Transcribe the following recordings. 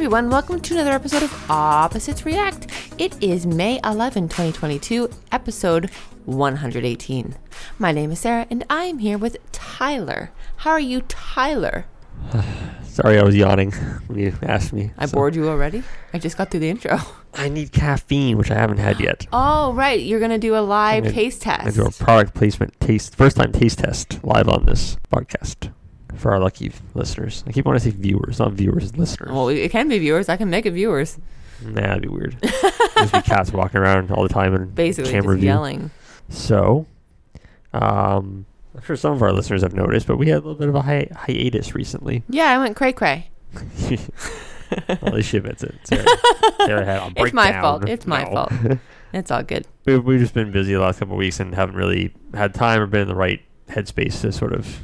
everyone. Welcome to another episode of Opposites React. It is May 11, 2022, episode 118. My name is Sarah, and I am here with Tyler. How are you, Tyler? Sorry, I was yawning when you asked me. I So- bored you already? I just got through the intro. I need caffeine, which I haven't had yet. Oh, right. You're going to do a live gonna- taste I test. do a product placement taste, first time taste test live on this podcast for our lucky listeners. I keep wanting to say viewers, not viewers, listeners. Well, it can be viewers. I can make it viewers. nah, that'd be weird. Just be cats walking around all the time and Basically, camera just view. yelling. So, um, I'm sure some of our listeners have noticed, but we had a little bit of a hi- hiatus recently. Yeah, I went cray cray. At least she admits it. Sarah, Sarah had a It's my fault. It's my No. fault. It's all good. we, we've just been busy the last couple of weeks and haven't really had time or been in the right headspace to sort of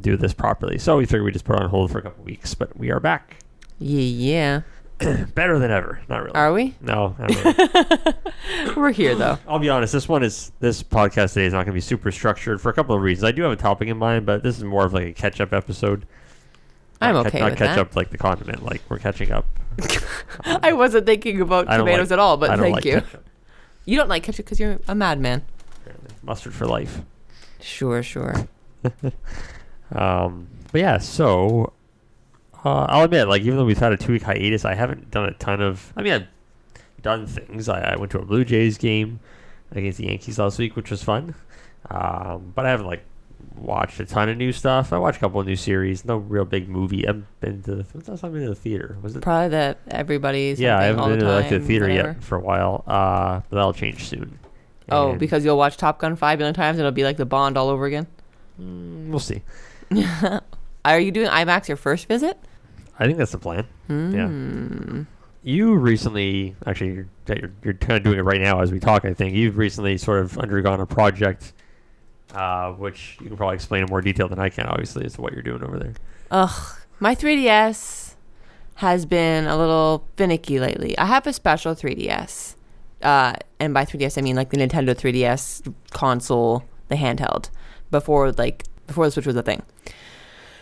do this properly. So we figured we just put it on hold for a couple weeks, but we are back. Yeah. Yeah. Better than ever. Not really. Are we? No, really. We're here, though. I'll be honest. This one is this podcast today is not going to be super structured for a couple of reasons. I do have a topic in mind, but this is more of like a catch-up episode. I'm Not okay Not with catch that. up like the condiment. Like we're catching up. I wasn't thinking about tomatoes like- at all, but thank like you. ketchup. You don't like ketchup because you're a madman. Mustard for life. Sure, sure. Um, but yeah, so uh, I'll admit, like even though we've had a two week hiatus, I haven't done a ton of. I mean, I've done things. I, I went to a Blue Jays game against the Yankees last week, which was fun. Um, but I haven't like watched a ton of new stuff. I watched a couple of new series. No real big movie. I've been to the. When's the last time I've been to the theater? Was it? Probably that everybody's yeah, I haven't been the to like the theater whatever. yet for a while. Uh, but that'll change soon. Oh, And, because you'll watch Top Gun five million times and it'll be like the Bond all over again. mm, we'll see. Are you doing IMAX your first visit? I think that's the plan. Hmm. You recently, actually, you're, you're, you're kind of doing it right now as we talk. I think you've recently sort of undergone a project, uh, which you can probably explain in more detail than I can. Obviously, as to what you're doing over there. Ugh, my 3DS has been a little finicky lately. I have a special 3DS. Uh, and by 3DS, I mean like the Nintendo 3DS console, the handheld, before like before the Switch was a thing.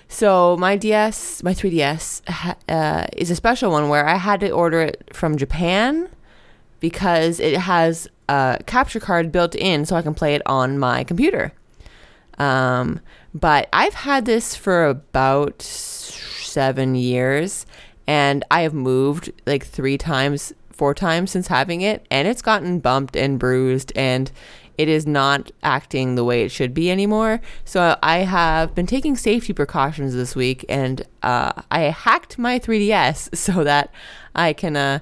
So my DS, my 3DS, uh, is a special one where I had to order it from Japan because it has a capture card built in, so I can play it on my computer. Um, but I've had this for about seven years, and I have moved like three times, four times since having it, and it's gotten bumped and bruised, and it is not acting the way it should be anymore. So I have been taking safety precautions this week, and uh, I hacked my 3DS so that I can. Uh,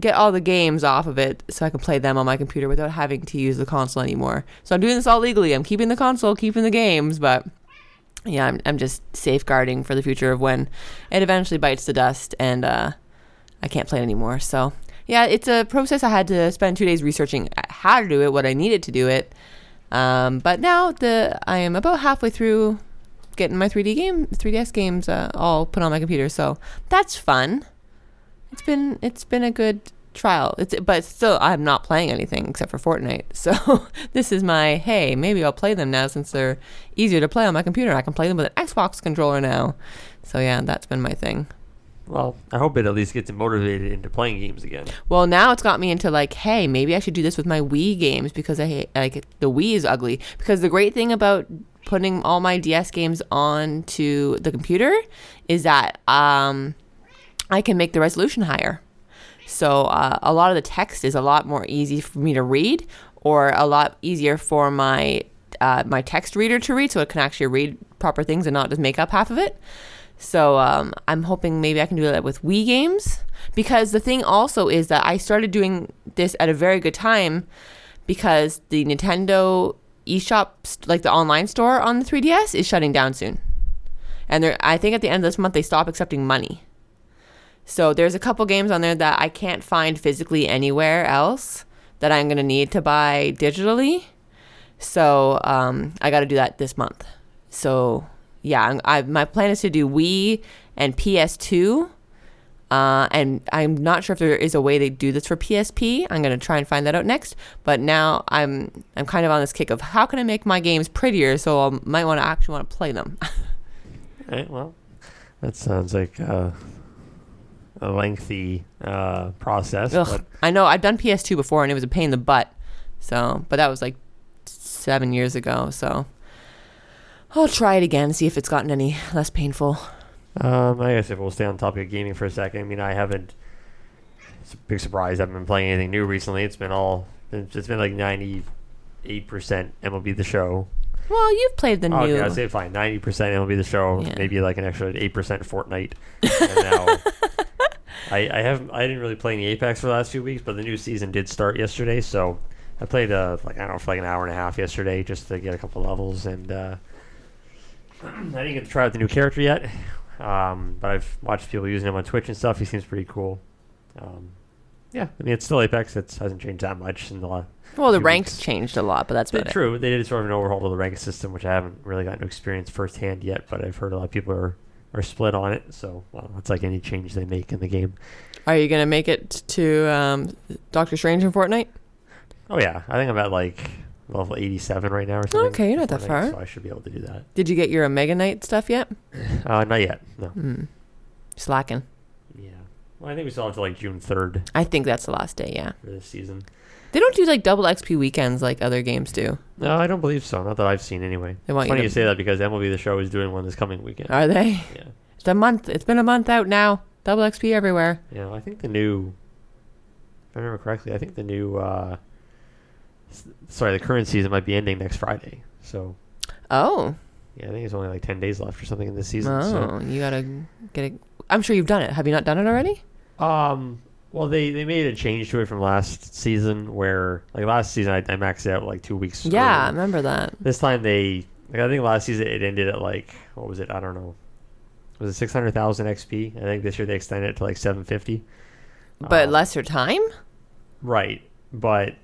get all the games off of it so I can play them on my computer without having to use the console anymore. So I'm doing this all legally. I'm keeping the console, keeping the games, but yeah, I'm, I'm just safeguarding for the future of when it eventually bites the dust and uh, I can't play it anymore. So yeah, it's a process I had to spend two days researching how to do it, what I needed to do it. Um, but now the I am about halfway through getting my 3D game, 3DS games uh, all put on my computer. So that's fun it's been it's been a good trial. It's but still I'm not playing anything except for Fortnite. So this is my hey, maybe I'll play them now since they're easier to play on my computer. I can play them with an Xbox controller now. So yeah, that's been my thing. Well, I hope it at least gets you motivated into playing games again. Well, now it's got me into like, hey, maybe I should do this with my Wii games because I hate like the Wii is ugly. Because the great thing about putting all my DS games onto the computer is that um, I can make the resolution higher. So uh, a lot of the text is a lot more easy for me to read, or a lot easier for my uh, my text reader to read, so it can actually read proper things and not just make up half of it. So um, I'm hoping maybe I can do that with Wii games. Because the thing also is that I started doing this at a very good time because the Nintendo eShop, like the online store on the 3DS, is shutting down soon. And they're, I think at the end of this month they stop accepting money. So there's a couple games on there that I can't find physically anywhere else that I'm gonna need to buy digitally. So um, I got to do that this month. So yeah, I'm, I, my plan is to do Wii and PS2. Uh, and I'm not sure if there is a way they do this for PSP. I'm gonna try and find that out next. But now I'm I'm kind of on this kick of how can I make my games prettier so I might want to actually want to play them. Right, well, that sounds like uh, a lengthy uh, process. Ugh, I know I've done PS2 before and it was a pain in the butt. So, but that was like seven years ago. So I'll try it again, see if it's gotten any less painful. Um, I guess if we'll stay on topic of gaming for a second, I mean, I haven't. It's a big surprise. I haven't been playing anything new recently. It's been all. It's been like ninety-eight percent MLB the Show. Well, you've played the Oh, new. okay, I'd say fine. Ninety percent MLB the Show. Yeah. Maybe like an extra eight percent Fortnite. and now, I I haven't. I didn't really play any Apex for the last few weeks, but the new season did start yesterday. So I played uh like I don't know for like an hour and a half yesterday just to get a couple levels, and uh, I didn't get to try out the new character yet. Um, but I've watched people using him on Twitch and stuff. He seems pretty cool. Um, yeah, I mean it's still Apex. It hasn't changed that much in the last. well, the ranks weeks. changed a lot, but that's about it. True, they did sort of an overhaul to the rank system, which I haven't really gotten to experience firsthand yet. But I've heard a lot of people are, are split on it. So well, it's like any change they make in the game. Are you gonna make it to um, Doctor Strange in Fortnite? Oh yeah, I think I'm at like level 87 right now or something. Okay, you're not that far. So I should be able to do that. Did you get your Omega Knight stuff yet? Uh, not yet. No. Hmm. Slacking. Yeah. Well, I think we still have to like June 3rd I think that's the last day. Yeah. for this season. They don't do like double XP weekends like other games do. No, I don't believe so. Not that I've seen anyway. They want It's you funny to- you say that because MLB the Show is doing one this coming weekend. Are they? yeah. It's a month. It's been a month out now. Double XP everywhere. Yeah, I think the new, if I remember correctly, I think the new, uh, sorry, the current season might be ending next Friday. So, Oh. yeah, I think it's only like 10 days left or something in this season. Oh, you gotta get it. I'm sure you've done it. Have you not done it already? Um, well, they, they made a change to it from last season where, like last season, I, I maxed it out like two weeks. Yeah, I remember that. This time they, like, I think last season it ended at like, what was it? I don't know. Was it 600,000 XP? I think this year they extended it to like 750. But Um, lesser time? Right, but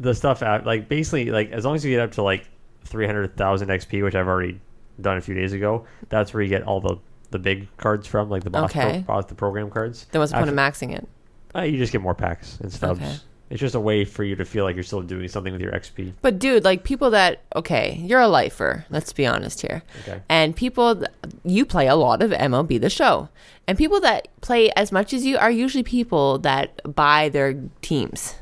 the stuff out like basically like as long as you get up to like three hundred thousand XP, which I've already done a few days ago, that's where you get all the the big cards from, like the boss, pro- boss the program cards. Then what's the point of maxing it? Uh, you just get more packs and stubs. Okay. It's just a way for you to feel like you're still doing something with your XP. But dude, like people that okay, you're a lifer. Let's be honest here. Okay. And people, th- you play a lot of MLB the Show, and people that play as much as you are usually people that buy their teams,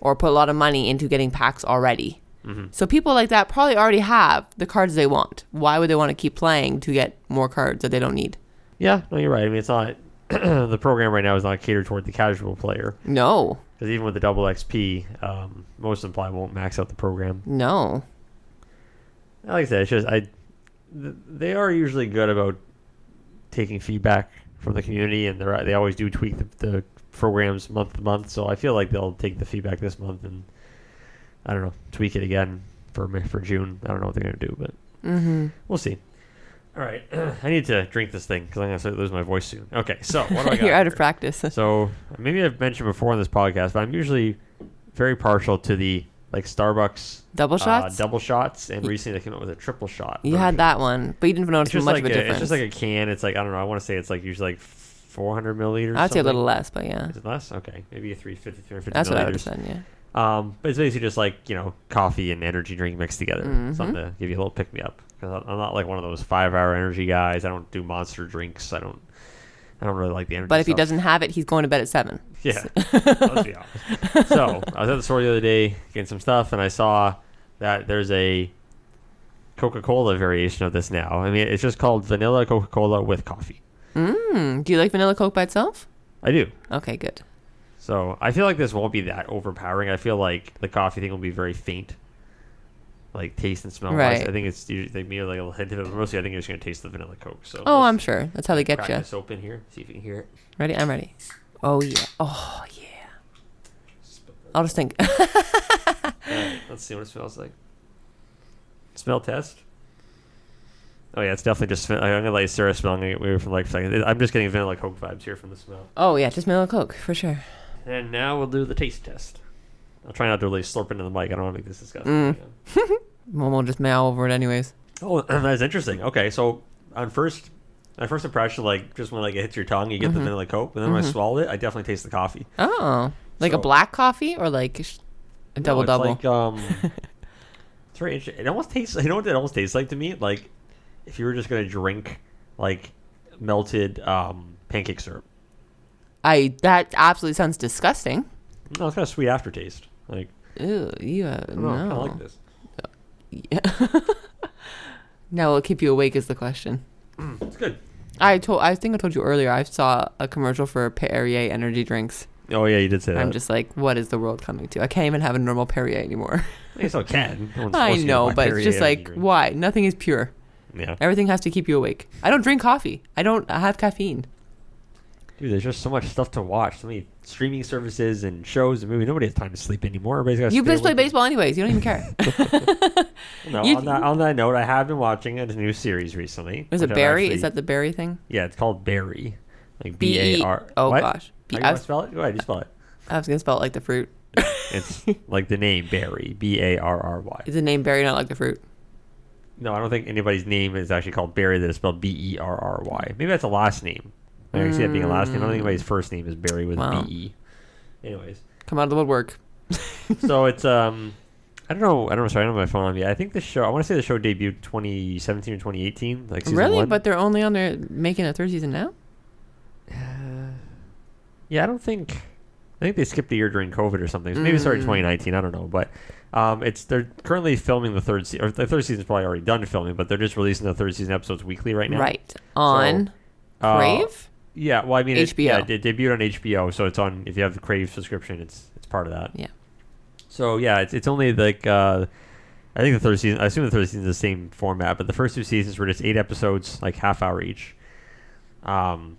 or put a lot of money into getting packs already. Mm-hmm. So people like that probably already have the cards they want. Why would they want to keep playing to get more cards that they don't need? Yeah, no, you're right. I mean, it's not the program right now is not catered toward the casual player No, because even with the double XP, um, most of them probably won't max out the program. no. like I said, it's just I. th- They are usually good about taking feedback from the community, and they they always do tweak the, the programs month to month. So I feel like they'll take the feedback this month and I don't know tweak it again for for June. I don't know what they're gonna do, but Mm-hmm. we'll see. All right, I need to drink this thing because I'm gonna start lose my voice soon. Okay, so what do I got? You're out of practice. So maybe I've mentioned before on this podcast, but I'm usually very partial to the like Starbucks Double shots. uh, double shots, and recently they came out with a triple shot. you version. had that one, but you didn't notice much like of a, a, difference. it's just like a can. It's like I don't know. I want to say it's like usually like 400 milliliters. I'd say a little less, but yeah, Is it less? Okay, maybe a 350, 350 that's what I would have milliliters. said. Yeah. Um, but it's basically just like you know coffee and energy drink mixed together, Mhm. something to give you a little pick me up. Because I'm not like one of those five hour energy guys. I don't do monster drinks. I don't. I don't really like the energy. But if he stuff. doesn't have it, he's going to bed at seven. Yeah. Let's be honest. So I was at the store the other day getting some stuff, and I saw that there's a Coca-Cola variation of this now. I mean, it's just called vanilla Coca-Cola with coffee. Mm, do you like vanilla Coke by itself? I do. Okay, good. So I feel like this won't be that overpowering. I feel like the coffee thing will be very faint, like taste and smell. wise. I think it's usually like maybe like a little hint of it. But mostly, I think you're just gonna taste the vanilla Coke. So Oh, I'm sure. That's how they get you. this open here. See if you can hear it. Ready? I'm ready. Oh yeah. Oh yeah. I'll just think. Alright, let's see what it smells like. Smell test. Oh yeah, it's definitely just. I'm gonna let Sarah smell. I'm gonna get weird from like a second. I'm just getting vanilla Coke vibes here from the smell. oh yeah, just vanilla Coke for sure. And now we'll do the taste test. I'll try not to really slurp into the mic. I don't want to make this disgusting. Mm. Mom will just mail over it anyways. Oh, that's interesting. Okay, so on first, my first impression, like just when like it hits your tongue, you get the Mhm. vanilla Coke, but then when I Mhm. swallowed it, I definitely taste the coffee. Oh, like a black coffee or like sh- a No, double it's double. Like, um, it's very interesting. It almost tastes. You know what it almost tastes like to me? Like if you were just gonna drink like melted um, pancake syrup. I that absolutely sounds disgusting. No, it's got a sweet aftertaste. Like, Ew, you uh, I know, I like this. Yeah. now will keep you awake is the question. It's good. I told I think I told you earlier I saw a commercial for Perrier energy drinks. Oh yeah, you did say that. I'm just like, what is the world coming to? I can't even have a normal Perrier anymore. You still can. No I forcing you to know, but it's just like, drink. why? Nothing is pure. Yeah, Everything has to keep you awake. I don't drink coffee. I don't have caffeine. dude. There's just so much stuff to watch. So many streaming services and shows and movies. Nobody has time to sleep anymore. Everybody's got. You just play baseball anyways. You don't even care. No, You- on that on that note, I have been watching a new series recently. Is it Barry? actually- Is that the Barry thing? Yeah, it's called Barry. Like B. A R. Oh what? gosh. B- How I you spell it? Go ahead, you spell it. I was gonna spell it like the fruit. It's like the name Barry. B A R R Y. Is the name Barry not like the fruit? No, I don't think anybody's name is actually called Barry. That is spelled B E R R Y. Maybe that's a last name. I can see that being a last name. I don't think anybody's first name is Barry with Wow. B E. Anyways, Come out of the woodwork. so it's um, I don't know. I don't know. Sorry, I don't have my phone on me. I think the show. I want to say the show debuted 2017 or 2018. Like season really? one. But they're only on there making a third season now. Yeah, I don't think. I think they skipped a year during COVID or something. So maybe it started Mm. 2019. I don't know, but um, it's they're currently filming the third season. The third season's probably already done filming, but they're just releasing the third season episodes weekly right now. Right on Uh, Crave. Yeah, well, I mean, it, HBO. yeah, it debuted on HBO, so it's on. If you have the Crave subscription, it's it's part of that. Yeah. So yeah, it's it's only like uh, I think the third season. I assume the third season is the same format, but the first two seasons were just eight episodes, like half hour each. Um,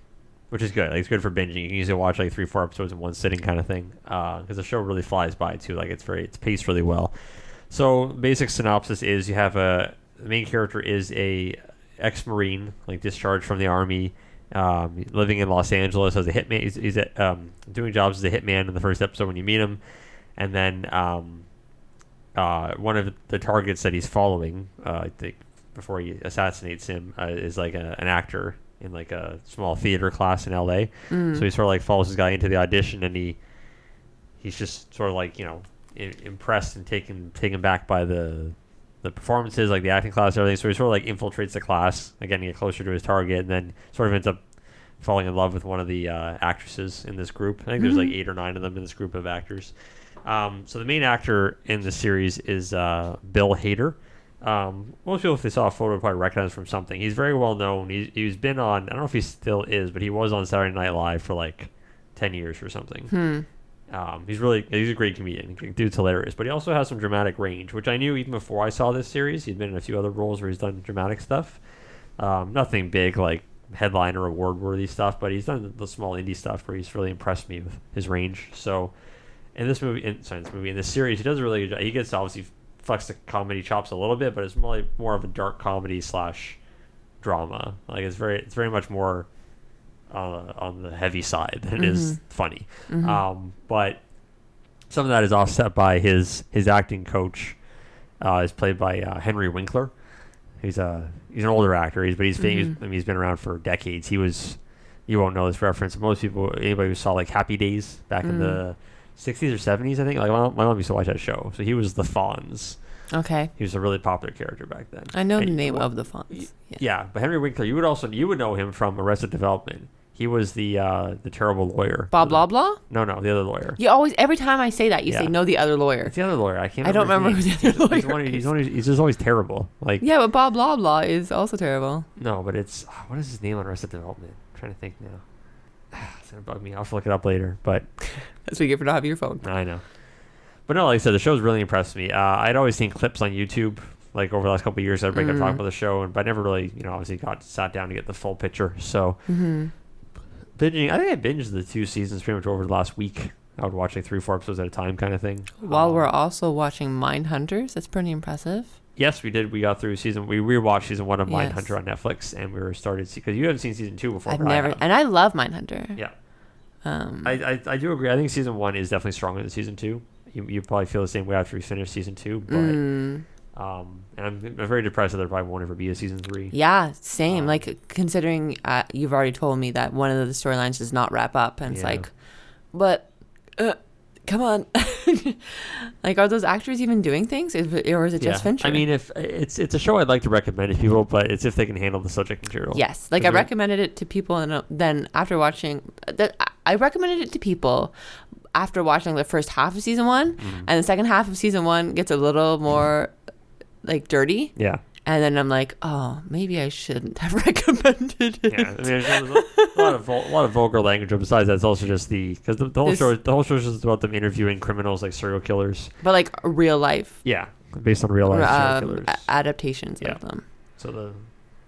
which is good. Like it's good for binging. You can usually watch like three, four episodes in one sitting, kind of thing. Because the show really flies by too. Like it's very, it's paced really well. So basic synopsis is you have a the main character is a ex-marine, like discharged from the army, um, living in Los Angeles as a hitman. He's, he's a, um, doing jobs as a hitman in the first episode when you meet him, and then um, uh, one of the targets that he's following, uh, I think, before he assassinates him, uh, is like a, an actor in like a small theater class in L.A. Mm. So he sort of like follows this guy into the audition, and he he's just sort of like you know I- impressed and taken taken back by the the performances, like the acting class, and everything. So he sort of like infiltrates the class, again, to get closer to his target, and then sort of ends up falling in love with one of the uh, actresses in this group. I think there's like eight or nine of them in this group of actors. Um, so the main actor in the series is uh, Bill Hader. Um, most people, if they saw a photo, would probably recognize him from something. He's very well known. He's, he's been on, I don't know if he still is, but he was on Saturday Night Live for like 10 years or something. Hmm. Um, he's really he's a great comedian. Dude's hilarious, but he also has some dramatic range, which I knew even before I saw this series. He'd been in a few other roles where he's done dramatic stuff. Um, nothing big like headline or award worthy stuff, but he's done the small indie stuff where he's really impressed me with his range. So in this movie, in, sorry, in this movie, in this series, he does a really good job. He gets obviously flex the comedy chops a little bit, but it's more like, more of a dark comedy slash drama. Like it's very it's very much more uh, on the heavy side than it is funny. Um, but some of that is offset by his his acting coach. Uh, is played by uh, Henry Winkler. He's a he's an older actor. He's but he's famous. I mean, he's been around for decades. He was you won't know this reference. Most people, anybody who saw like Happy Days back in the '60s or '70s, I think. Like my mom, my mom used to watch that show. So he was the Fonz. Okay. He was a really popular character back then. I know the name well, of the fonts. Yeah. yeah, but Henry Winkler, you would also you would know him from Arrested Development. He was the uh, the terrible lawyer. Bob blah blah. No, no, the other lawyer. You always every time I say that you say no the other lawyer. It's the other lawyer. I can't. I don't remember the other He's lawyer one- He's, is. one- he's just always terrible. Like Yeah, but Bob blah blah is also terrible. no, but it's ah, what is his name on Arrested Development? I'm trying to think now. It's gonna bug me. I'll have to look it up later. But That's what you get for not having your phone. I know. But no, like I said, the show's really impressed me. Uh, I'd always seen clips on YouTube, like over the last couple of years. Everybody kept Mm. talking about the show, and but I never really, you know, obviously got sat down to get the full picture. So Mm-hmm. binging, I think I binged the two seasons pretty much over the last week. I would watch like three, four episodes at a time, kind of thing. While Um, we're also watching Mind Hunters, that's pretty impressive. Yes, we did. We got through season. We rewatched season one of Yes. Mindhunter on Netflix, and we were started because you haven't seen season two before. I've but I never, and I love Mindhunter. Yeah. Um, I, I I do agree. I think season one is definitely stronger than season two. You, you probably feel the same way after we finish season two, but mm, um, and I'm, I'm very depressed that there probably won't ever be a season three. yeah, same. Um, like considering uh, you've already told me that one of the storylines does not wrap up, and it's like, but uh, come on, like, are those actors even doing things, Is or is it just Fincher? I mean, if it's it's a show I'd like to recommend to people, but it's if they can handle the subject material. yes, like I recommended it to people, and then after watching, that I- recommended it to people after watching the first half of season one, Mhm. and the second half of season one gets a little more like dirty, Yeah. And then I'm like, oh, maybe I shouldn't have recommended it. Yeah, I mean, there's, a lot of vul- a lot of vulgar language. But besides that, it's also just the because the, the whole This- show the whole show is just about them interviewing criminals like serial killers. But like real life Yeah, based on real life serial um, killers. a- adaptations Yeah. of them. so the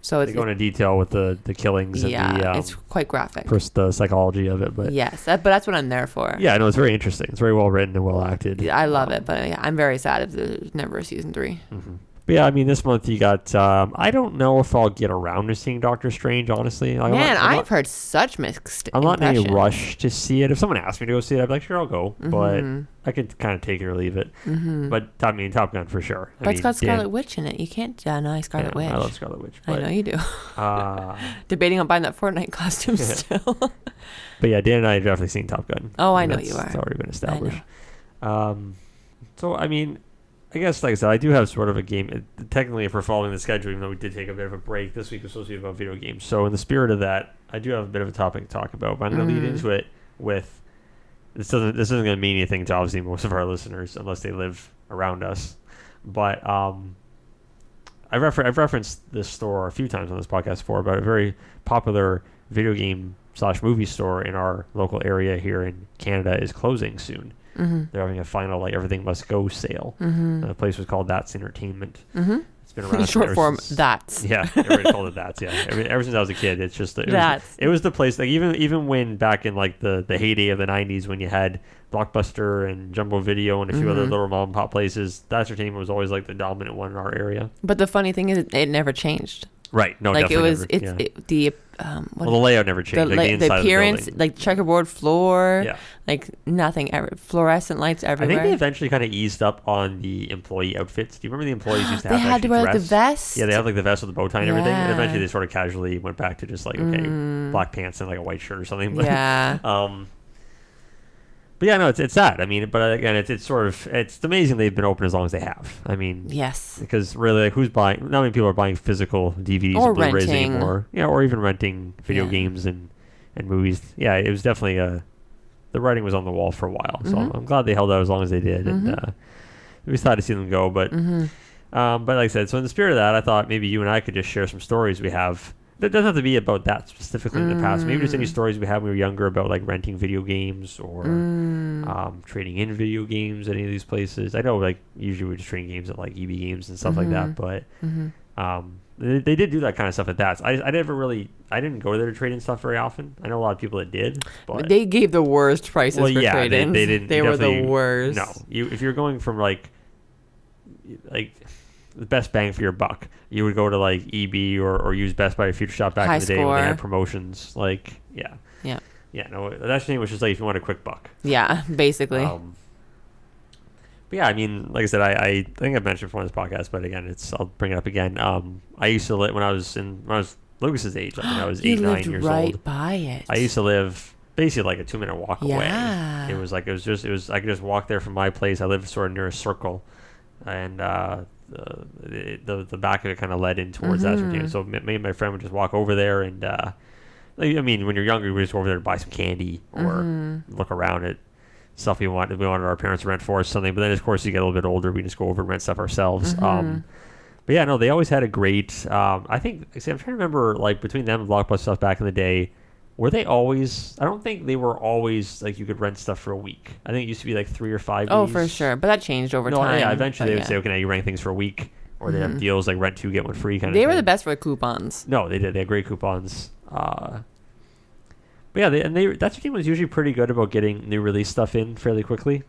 So they it's go into detail with the the killings yeah, and the um, it's quite graphic. pers- the psychology of it. But yes, that, but that's what I'm there for. yeah, I know it's very interesting. It's very well written and well acted. Yeah, I love Um, it, but yeah, I'm very sad if there's never a season three. mhm. But yeah, I mean, this month you got. Um, I don't know if I'll get around to seeing Doctor Strange. Honestly, Like, Man, I've not- heard such mixed. I'm not in any impressions. rush to see it. If someone asked me to go see it, I'd be like, sure, I'll go. But Mhm, I could kind of take it or leave it. mhm. But I mean, Top Gun for sure. I But it's mean, got Scarlet Dan- Witch in it. You can't deny Scarlet yeah, Witch. I love Scarlet Witch. I know you do. uh, Debating on buying that Fortnite costume Yeah. still. but yeah, Dan and I have definitely seen Top Gun. Oh, I know you are. It's already been I established. Um, so I mean, I guess like I said, I do have sort of a game. Technically, if we're following the schedule, even though we did take a bit of a break, this week was supposed to be about video games. So in the spirit of that, I do have a bit of a topic to talk about. But I'm going to lead Mhm. into it with this doesn't this isn't going to mean anything to obviously most of our listeners unless they live around us. But um, I refer I've referenced this store a few times on this podcast before, but a very popular video game slash movie store in our local area here in Canada is closing soon. Hmm They're having a final like everything must go sale. hmm The place was called That's Entertainment. hmm It's been around Short form. since- That's. Yeah, everybody called it That's. Yeah, Every, ever since I was a kid, it's just it was, That's. it was the place. Like even even when back in like the the heyday of the '90s, when you had Blockbuster and Jumbo Video and a few other Mhm. little mom and pop places, That's Entertainment was always like the dominant one in our area. But the funny thing is, it, it never changed. Right. No, like it was, never. it's yeah. it, the um, what well, the layout never the, changed. like, the, the appearance, of the like checkerboard floor, yeah. like nothing ever, fluorescent lights everywhere. I think they eventually kind of eased up on the employee outfits. Do you remember the employees used to have? they had to wear like the vest. Yeah, they had like the vest with the bow tie and everything. And eventually they sort of casually went back to just like, okay, Mm. black pants and like a white shirt or something. But, Yeah. um, but yeah, no, it's it's sad. I mean, but again, it's it's sort of it's amazing they've been open as long as they have. I mean, yes. because really, like, who's buying? Not many people are buying physical DVDs Or and Blu-rays renting. anymore. Yeah, or even renting video Yeah. games and and movies. Yeah, it was definitely a. The writing was on the wall for a while, so I'm, Mhm. I'm glad they held out as long as they did, and Mhm. uh, it was sad to see them go. But hmm um, but like I said, so in the spirit of that, I thought maybe you and I could just share some stories we have. That doesn't have to be about that specifically in the past. Maybe just any Mm. stories we had when we were younger about like renting video games or Mm. um, trading in video games at any of these places. I know like usually we just trade games at like EB Games and stuff like that, Mhm. but hmm um, they, they did do that kind of stuff at that. I, I never really I didn't go there to trade in stuff very often. I know a lot of people that did, but They gave the worst prices Well, for yeah, they- trade-ins. they didn't- They were the worst. no, you if you're going from like like the best bang for your buck, you would go to like EB or, or use Best Buy or Future Shop back High in the day when they had promotions. Like yeah, Yeah. yeah. No, that's the thing was just like if you want a quick buck. Yeah, basically. Um, but yeah, I mean, like I said, I, I think I've mentioned before on this podcast, but again, it's I'll bring it up again. Um, I used to live when I was in when I was Lucas's age, like when I was eight, nine years right old. by it. I used to live basically like a two minute walk Yeah. away. It was like it was just it was I could just walk there from my place. I lived sort of near a circle, and uh, the, the the the back of it kind of led in towards that. sort of thing. Mhm. So me me and my friend would just walk over there, and uh, like, I mean, when you're younger, we just go over there to buy some candy or Mhm. look around at stuff we wanted we wanted our parents to rent for us something. But then of course you get a little bit older, we just go over and rent stuff ourselves. Mhm. Um, but yeah, no, they always had a great. Um, I think see, I'm trying to remember like between them and Blockbuster stuff back in the day. Were they always? I don't think they were always like you could rent stuff for a week. I think it used to be like three or five. Oh, for sure. But that changed over No, time. yeah. Eventually they would yeah. say, okay, now you rent things for a week, or they have Mhm. deals like rent two get one free kind of. They were thing. the best for coupons. No, they did. They had great coupons. Uh, but yeah, they, and they that team was usually pretty good about getting new release stuff in fairly quickly.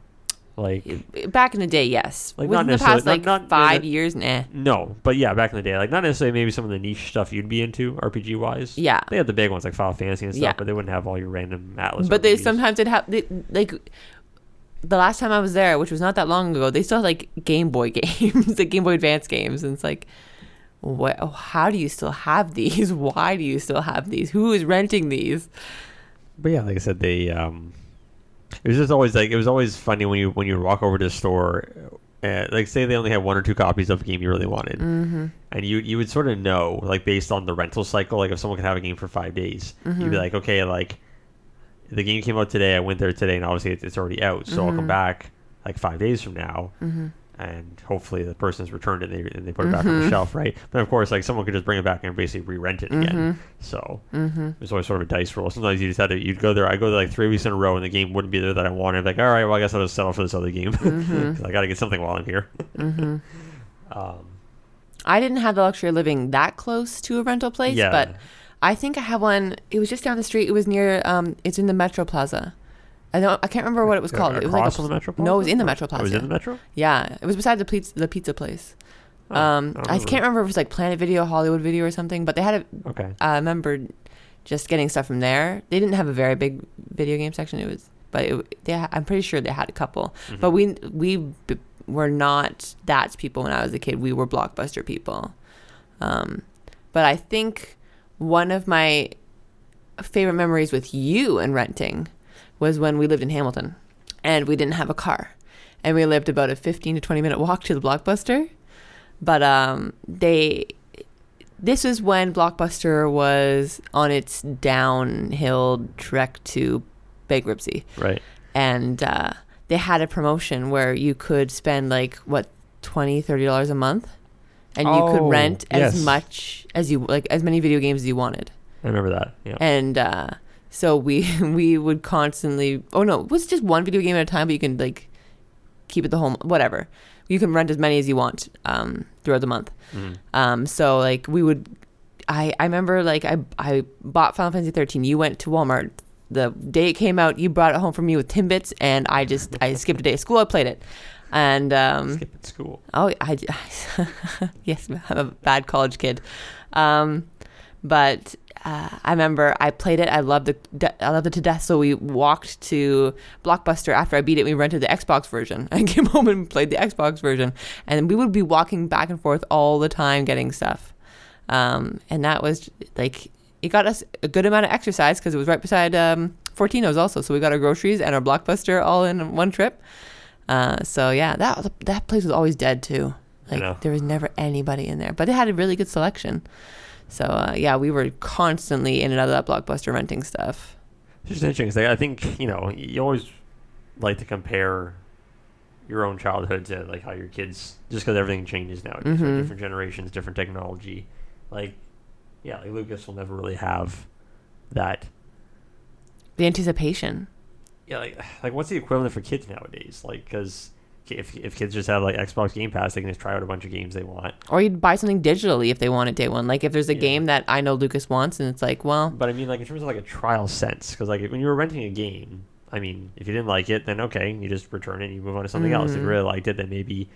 Like Back in the day, yes. Like, Within not the past like not- not- five years, nah. no, but yeah, back in the day, like not necessarily maybe some of the niche stuff you'd be into RPG wise. Yeah. They had the big ones like Final Fantasy and stuff, Yeah. but they wouldn't have all your random Atlus. But they RPGs. sometimes did have they, like the last time I was there, which was not that long ago. They still had like Game Boy games, like Game Boy Advance games, and it's like, what? Oh, how do you still have these? Why do you still have these? Who is renting these? But yeah, like I said, they um, It was just always like it was always funny when you when you walk over to the store, uh, like say they only had one or two copies of a game you really wanted, Mm-hmm. and you you would sort of know like based on the rental cycle, like if someone could have a game for five days, Mm-hmm. you'd be like, okay, like the game came out today, I went there today, and obviously it's, it's already out, so I'll come Mhm. back like five days from now, Mm-hmm. And hopefully the person's returned it and they, and they put it back on the Mhm. shelf, right? But of course, like someone could just bring it back and basically re-rent it again. Mhm. So Mm-hmm. it's always sort of a dice roll. Sometimes you just had to you'd go there. I go there like three weeks in a row, and the game wouldn't be there that I wanted. like, all right, well, I guess I'll just settle for this other game. Mhm. 'Cause I got to get something while I'm here. Mm-hmm. Um, I didn't have the luxury of living that close to a rental place, yeah, but I think I have one. It was just down the street. It was near. Um, it's in the Metro Plaza. I don't. I can't remember what it was called. It was like a, the Metro. no, it was in the Plaza? Metro Oh, it was Plaza. in the Metro. yeah, it was beside the pizza the pizza place. Oh, um, don't I can't remember if it was like Planet Video, Hollywood Video, or something. But they had a. Okay. I remember just getting stuff from there. They didn't have a very big video game section. It was, but it, they. I'm pretty sure they had a couple. Mhm. But we we b- were not that people when I was a kid. We were blockbuster people. Um, but I think one of my favorite memories with you and renting was when we lived in Hamilton and we didn't have a car. And we lived about a 15 to 20 minute walk to the Blockbuster. But um, they, this was when Blockbuster was on its downhill trek to bankruptcy Right. and uh, they had a promotion where you could spend like what 20 30 dollars a month and you Oh, could rent as yes. much as you like as many video games as you wanted I remember that. Yeah. and uh, so we we would constantly oh no it was just one video game at a time but you can like keep it the whole whatever you can rent as many as you want um, throughout the month Mhm. um, so like we would, I I remember like I I bought Final Fantasy 13. You went to Walmart the day it came out. You brought it home for me with Timbits, and I just I skipped a day of school. I played it, and um, Skip at school. oh I yes I'm a bad college kid, um, but. Uh, I remember I played it. I loved it. de- I loved it to death. So we walked to Blockbuster after I beat it. We rented the Xbox version. I came home and played the Xbox version, and we would be walking back and forth all the time getting stuff. Um, and that was like it got us a good amount of exercise because it was right beside um, Fortino's also. So we got our groceries and our Blockbuster all in one trip. Uh, so yeah, that was, that place was always dead too. Like there was never anybody in there, but they had a really good selection. So uh, yeah, we were constantly in and out of that Blockbuster renting stuff. It's just interesting. 'cause I think you know you always like to compare your own childhood to like how your kids just because everything changes now. Different, Mhm. different generations, different technology. Like yeah, like Lucas will never really have that. The anticipation. Yeah, like like what's the equivalent for kids nowadays? Like because if if kids just have like Xbox Game Pass, they can just try out a bunch of games they want. Or you'd buy something digitally if they want it day one. Like if there's a Yeah. game that I know Lucas wants, and it's like, well, But I mean, like in terms of like a trial sense, because like when you were renting a game, I mean, if you didn't like it, then okay, you just return it and you move on to something else. If you Mhm. really liked it, then maybe,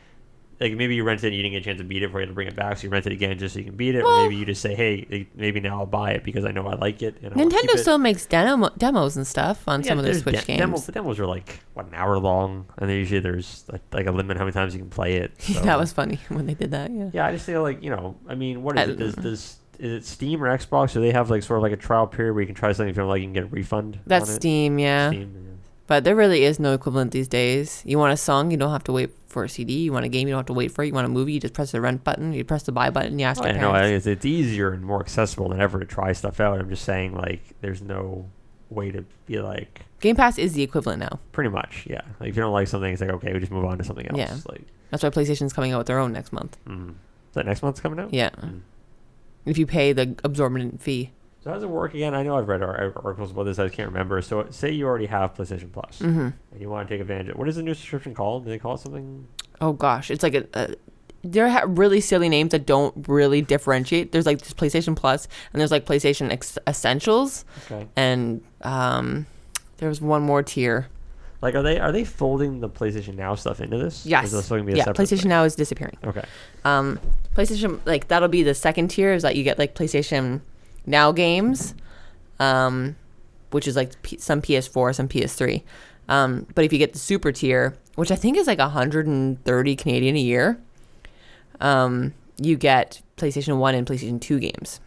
like maybe you rent it and you didn't get a chance to beat it before you had to bring it back, so you rent it again just so you can beat it, Well- or maybe you just say, hey, maybe now I'll buy it because I know I like it. And Nintendo it. still makes demo- demos and stuff on Yeah, some of their Switch de- games. Demos, the demos are like what an hour long, and usually there's like, like a limit how many times you can play it. so- that was funny when they did that. Yeah. Yeah, I just feel like you know, I mean, what is I- it? Does does is it Steam or Xbox? Do they have like sort of like a trial period where you can try something if you don't like, you can get a refund? That's on it? Steam, yeah. Steam, yeah. But there really is no equivalent these days. You want a song, you don't have to wait for a CD. You want a game, you don't have to wait for it. You want a movie, you just press the rent button. You press the buy button. You ask Oh, your I parents. think it's, it's easier and more accessible than ever to try stuff out. I'm just saying, like, there's no way to be like, Game Pass is the equivalent now. pretty much, yeah. Like, if you don't like something, it's like, okay, we just move on to something else. Yeah. Like, That's why PlayStation's coming out with their own next month. mm. is that next month's coming out? Yeah. Mm. If you pay the absorbent fee. So how does it work again? I know I've read articles about this. I can't remember. So say you already have PlayStation Plus hmm and you want to take advantage of What is the new subscription called? Do they call it something? Oh gosh, it's like a. a there are really silly names that don't really differentiate. There's like this PlayStation Plus, and there's like PlayStation Ex- Essentials, Okay. and um, there's one more tier. Like, are they are they folding the PlayStation Now stuff into this? Yes. is this still gonna be a Yeah, PlayStation thing? Now is disappearing. Okay. Um, PlayStation like that'll be the second tier is that you get like PlayStation Now games, um, which is like P- some PS4, some PS3. Um, but if you get the super tier, which I think is like 130 Canadian a year, um, you get PlayStation One and PlayStation Two games.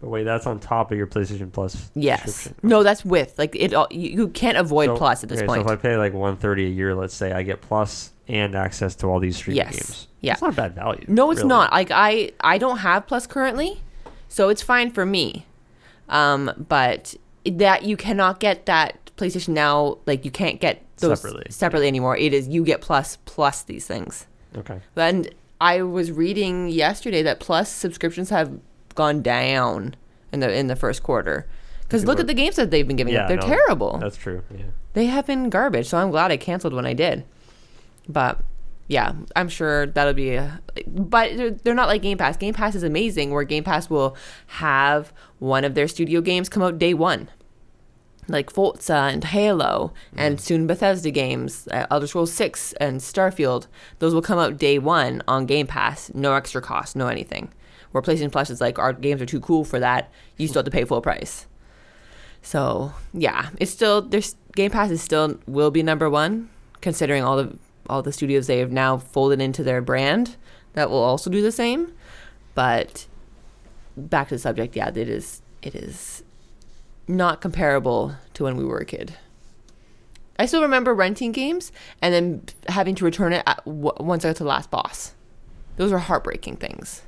But wait, that's on top of your PlayStation Plus. Yes. No, that's with like it. all You, you can't avoid So- Plus at this okay, point. So if I pay like one thirty a year, let's say, I get Plus and access to all these streaming Yes. games. Yeah. It's not bad value. No, it's really. not. Like I, I don't have Plus currently, so it's fine for me. Um, but that you cannot get that PlayStation Now. Like you can't get those Separately, separately, anymore. It is you get Plus plus these things. Okay. And I was reading yesterday that Plus subscriptions have gone down in the in the first quarter. Because look at the games that they've been giving Yeah, up. They're no, terrible. That's true. Yeah. They have been garbage. So I'm glad I canceled when I did. But yeah, I'm sure that'll be. A, but they're, they're not like Game Pass. Game Pass is amazing, where Game Pass will have one of their studio games come out day one, like Forza and Halo, and soon Bethesda games, uh, Elder Scrolls Six and Starfield. Those will come out day one on Game Pass, no extra cost, no anything. Where PlayStation Plus is like our games are too cool for that. You still have to pay full price. So yeah, it's still there's Game Pass is still will be number one, considering all the all the studios they have now folded into their brand that will also do the same. But back to the subject, yeah, it is it is not comparable to when we were a kid. I still remember renting games and then having to return it at, w- once I got to the last boss. Those were heartbreaking things.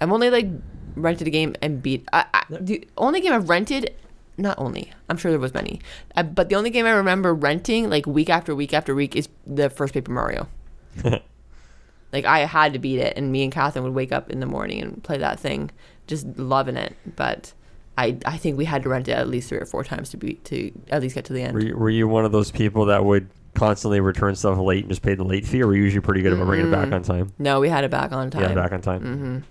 I've only like rented a game and beat. I, I, the only game I've rented, not only, I'm sure there was many, uh, but the only game I remember renting like week after week after week is the first Paper Mario. like I had to beat it, and me and Catherine would wake up in the morning and play that thing, just loving it. But I I think we had to rent it at least three or four times to be to at least get to the end. Were you, were you one of those people that would constantly return stuff late and just pay the late fee, or were you usually pretty good about bringing it back on time? no, we had it back on time. Yeah, back on time.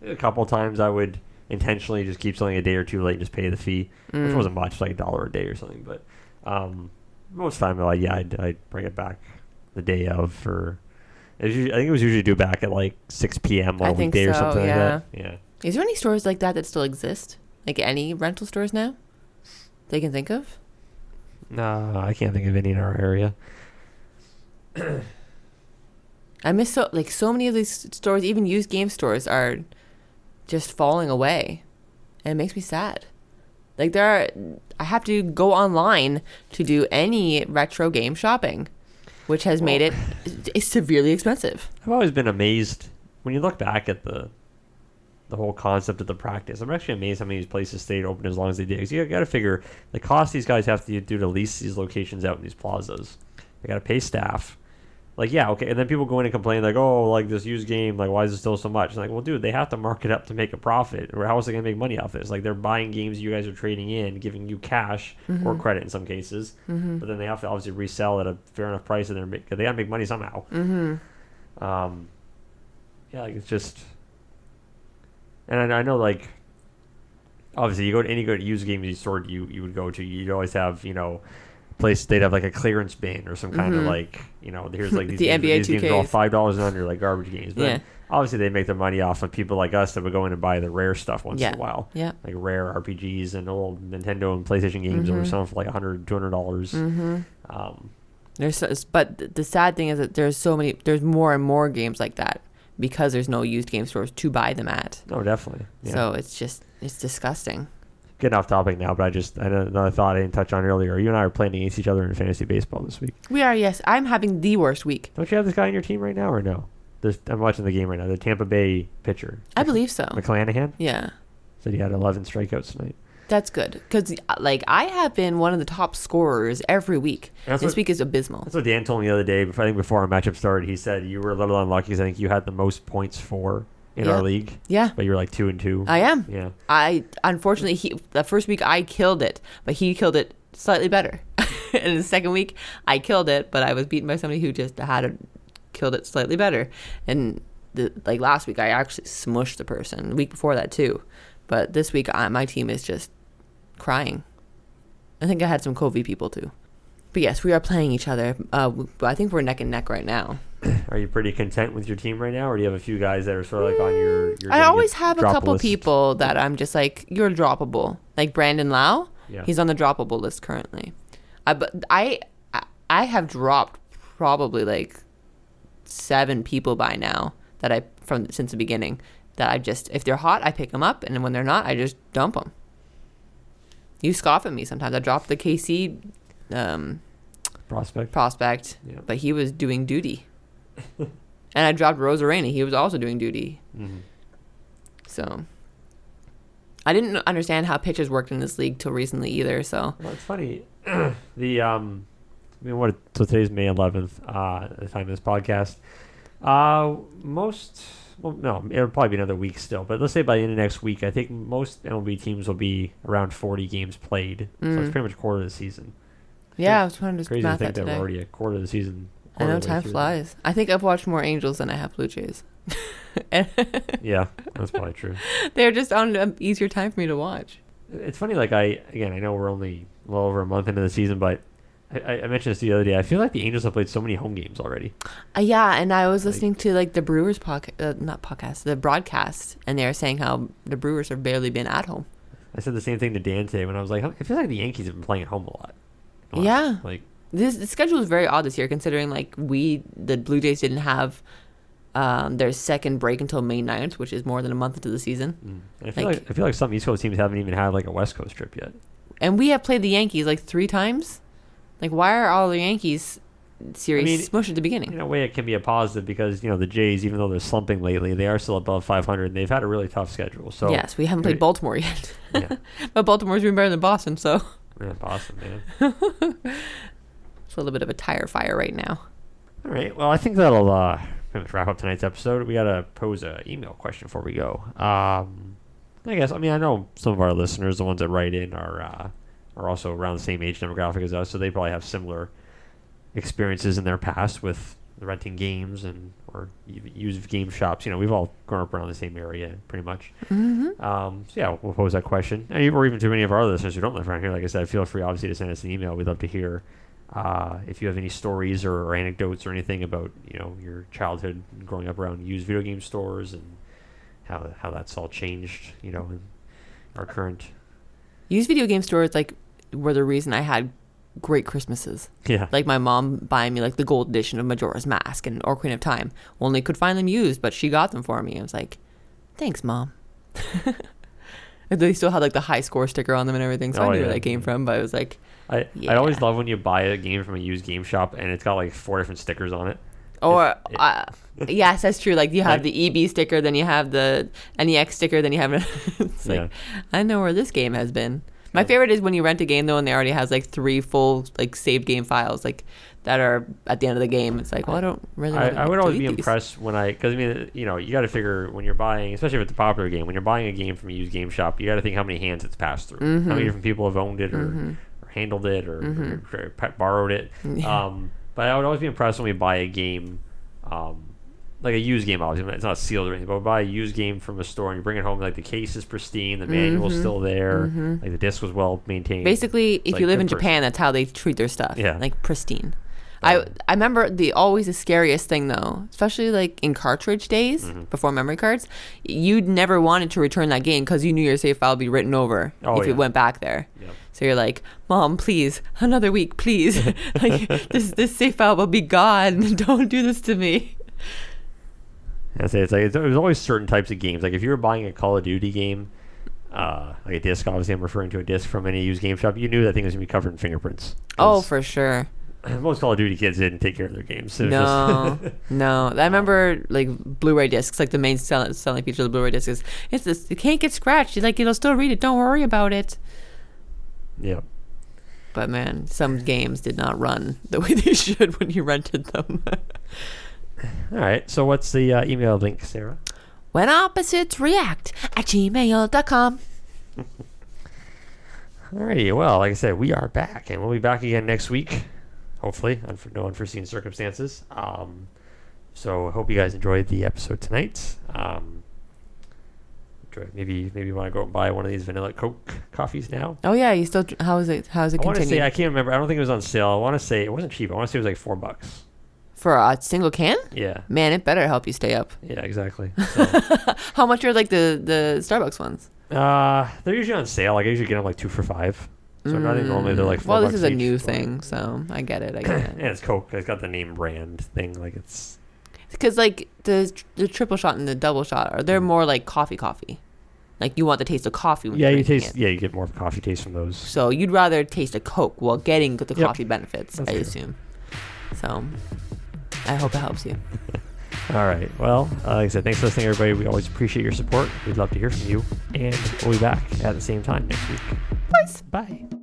Mm-hmm. A couple times I would intentionally just keep something a day or two late and just pay the fee, Mm. which wasn't much, like a dollar a day or something. But um, most time, like yeah, I'd, I'd bring it back the day of, for. usually, I think it was usually due back at like six p.m. on a think weekday or something yeah. like that. Yeah. Is there any stores like that that still exist? Like any rental stores now? They can think of? No, I can't think of any in our area. I miss so like so many of these stores, even used game stores, are just falling away, and it makes me sad. Like there are, I have to go online to do any retro game shopping, which has made it severely expensive. I've always been amazed when you look back at the the whole concept of the practice. I'm actually amazed how many of these places stayed open as long as they did. Because you got to figure the cost these guys have to do to lease these locations out in these plazas. They got to pay staff. Like yeah, okay, and then people go in and complain like, oh, like this used game, like why is it still so much? like, well, dude, they have to mark it up to make a profit, or how else are they gonna make money off this? Like they're buying games you guys are trading in, giving you cash or credit in some cases, Mm-hmm. but then they have to obviously resell at a fair enough price, and they're make, they gotta make money somehow. Mm-hmm. Um, yeah, like it's just, and I, I know like, obviously you go to any good used games store you you would go to, you'd always have you know, place they'd have like a clearance bin or some kind of Mhm. like you know here's like these The games, NBA these games are all five dollars and under like garbage games, but Yeah. obviously they make their money off of people like us that would go in and buy the rare stuff once Yeah. in a while. Yeah. Like rare RPGs and old Nintendo and PlayStation games were Mhm. selling for like 100 200 dollars. Mm-hmm. Um, There's, so- but the sad thing is that there's so many, there's more and more games like that because there's no used game stores to buy them at. no, definitely. Yeah. So it's just, it's disgusting. Getting off topic now, but I just I had another thought I didn't touch on earlier. You and I are playing against each other in fantasy baseball this week. We are, yes. I'm having the worst week. Don't you have this guy on your team right now, or no? There's, I'm watching the game right now. The Tampa Bay pitcher. I believe so. McClanahan Yeah. said he had 11 strikeouts tonight. That's good because, like, I have been one of the top scorers every week. That's this what- week is abysmal. That's what Dan told me the other day. I think before our matchup started, he said you were a little unlucky because I think you had the most points for in Yeah. our league, Yeah, but you're like two and two. I am. yeah. I unfortunately he the first week I killed it, but he killed it slightly better. and the second week I killed it, but I was beaten by somebody who just had it, killed it slightly better. And the, like last week I actually smushed the person. The week before that too, but this week I, my team is just crying. I think I had some Covey people too. But yes, we are playing each other. Uh, I think we're neck and neck right now. Are you pretty content with your team right now, or do you have a few guys that are sort of like on your? your I always have a couple list? people that I'm just like, you're droppable. Like Brandon Lowe, Yeah. he's on the droppable list currently. I but I I- I have dropped probably like seven people by now that I from since the beginning. that I just if they're hot, I pick them up, and when they're not, I just dump them. You scoff at me sometimes. I dropped the KC um, Prospect. prospect, Yeah. but he was doing duty. and I dropped Arozarena. He was also doing duty. Mhm. So I didn't understand how pitches worked in this league till recently either. So Well, it's funny. the um, I mean, what? So today's May 11th. Uh, the time of this podcast. Uh, most. Well, no, it'll probably be another week still. But let's say by the end of next week, I think most MLB teams will be around 40 games played. So it's Mm. pretty much a quarter of the season. yeah, I was trying to Crazy to think that that we're already a quarter of the season. I know time flies. I think I've watched more Angels than I have Blue Jays. Yeah, that's probably true. They're just on an easier time for me to watch. It's funny, like I again, I know we're only a little over a month into the season, but I, I- mentioned this the other day. I feel like the Angels have played so many home games already. Uh, yeah, and I was Like- listening to like the Brewers podcast, uh, not podcast, the broadcast, and they were saying how the Brewers have barely been at home. I said the same thing to Dan today when I was like, I feel like the Yankees have been playing at home a lot. A lot. Yeah. like This the schedule is very odd this year, considering like we the Blue Jays didn't have um, their second break until May 9th, which is more than a month into the season, mm. I feel Like- like, I feel like some East Coast teams haven't even had like a West Coast trip yet. and we have played the Yankees like three times. Like, why are all the Yankees series I mean, smushed at the beginning? In a way, it can be a positive because you know the Jays, even though they're slumping lately, they are still above 500. and They've had a really tough schedule. So yes, we haven't played Baltimore yet, yeah, but Baltimore's been better than Boston, so yeah, Boston, man. a little bit of a tire fire right now. All right. Well, I think that'll uh, wrap up tonight's episode. We gotta pose a email question before we go. Um, I guess I mean I know some of our listeners, the ones that write in, are uh, are also around the same age demographic as us, so they probably have similar experiences in their past with renting games and or use game shops. You know, we've all grown up around the same area, pretty much. Mm-hmm. Um, so yeah, we'll pose that question, and or even to any of our listeners who don't live around here. Like I said, feel free obviously to send us an email. We'd love to hear uh, if you have any stories or, or anecdotes or anything about you know your childhood growing up around used video game stores and how how that's all changed. You know, in our current Used video game stores like were the reason I had great Christmases. yeah Like my mom buying me like the gold edition of Majora's Mask and Ocarina of Time. Only could find them used, but she got them for me. I was like, thanks, mom. And they still had like the high score sticker on them and everything, so Oh, I knew yeah. where that came from. But I was like, I I always love when you buy a game from a used game shop and it's got like four different stickers on it. or it- uh, yes, that's true. Like you have Like- the EB sticker, then you have the NEX sticker, then you have. it's like Yeah. I know where this game has been. My favorite is when you rent a game though, and they already has like three full like saved game files like that are at the end of the game. It's like, well, I don't really. I, I would always be these. impressed when I, because I mean, you know, you got to figure when you're buying, especially if it's a popular game, when you're buying a game from a used game shop, you got to think how many hands it's passed through, how Mm-hmm. many different people have owned it or, or handled it or, or, or pe- borrowed it. Yeah. Um, but I would always be impressed when we buy a game, um, like a used game. Obviously, it's not sealed or anything, but we buy a used game from a store and you bring it home, like the case is pristine, the manual's still there, like the disc was well maintained. Mm-hmm. Basically, if like you live in person. Japan, that's how they treat their stuff. Yeah. like pristine. I I remember the always the scariest thing though, especially like in cartridge days Mm-hmm. before memory cards, you'd never wanted to return that game because you knew your save file would be written over Oh, if yeah. it went back there. Yep. So you're like, Mom, please, another week, please. like this this save file will be gone. Don't do this to me. I say it's like it's, there's always certain types of games. Like if you were buying a Call of Duty game, uh, like a disc, obviously I'm referring to a disc from any used game shop. You knew that thing was gonna be covered in fingerprints. Oh, for sure. most Call of Duty kids didn't take care of their games. Was No, no. I remember like Blu-ray discs. Like the main sell- selling feature of the Blu-ray disc is it's this. It can't get scratched. You like it'll still read it. Don't worry about it. yeah. But man, some games did not run the way they should when you rented them. All right. So what's the uh, email link, Sarah? when opposites react at gmail.com. Alrighty. Well, like I said, we are back, and we'll be back again next week. Hopefully, no unforeseen circumstances. Um, so I hope you guys enjoyed the episode tonight. Um, enjoy- maybe maybe you want to go and buy one of these vanilla Coke coffees now. Oh yeah, you still. How is it? How is it I want to say? I can't remember. I don't think it was on sale. I want to say it wasn't cheap. I want to say it was like four bucks. For a single can? Yeah. Man, it better help you stay up. Yeah. Exactly. So, How much are like the the Starbucks ones? uh, they're usually on sale. Like I usually get them like two for five. So I think normally they're like. Mm, well, this is a new thing, so I get it. I get it. Yeah, it's Coke. It's got the name brand thing. Like it's. because like the the triple shot and the double shot are they're more like coffee coffee. Like you want the taste of coffee when Yeah, you taste. it. Yeah, you get more of coffee taste from those. So you'd rather taste a Coke while getting the Yep. coffee benefits, That's I true. assume. So I hope it helps you. All right. Well, uh, like I said, thanks for listening, everybody. We always appreciate your support. We'd love to hear from you, and we'll be back at the same time next week. Bye.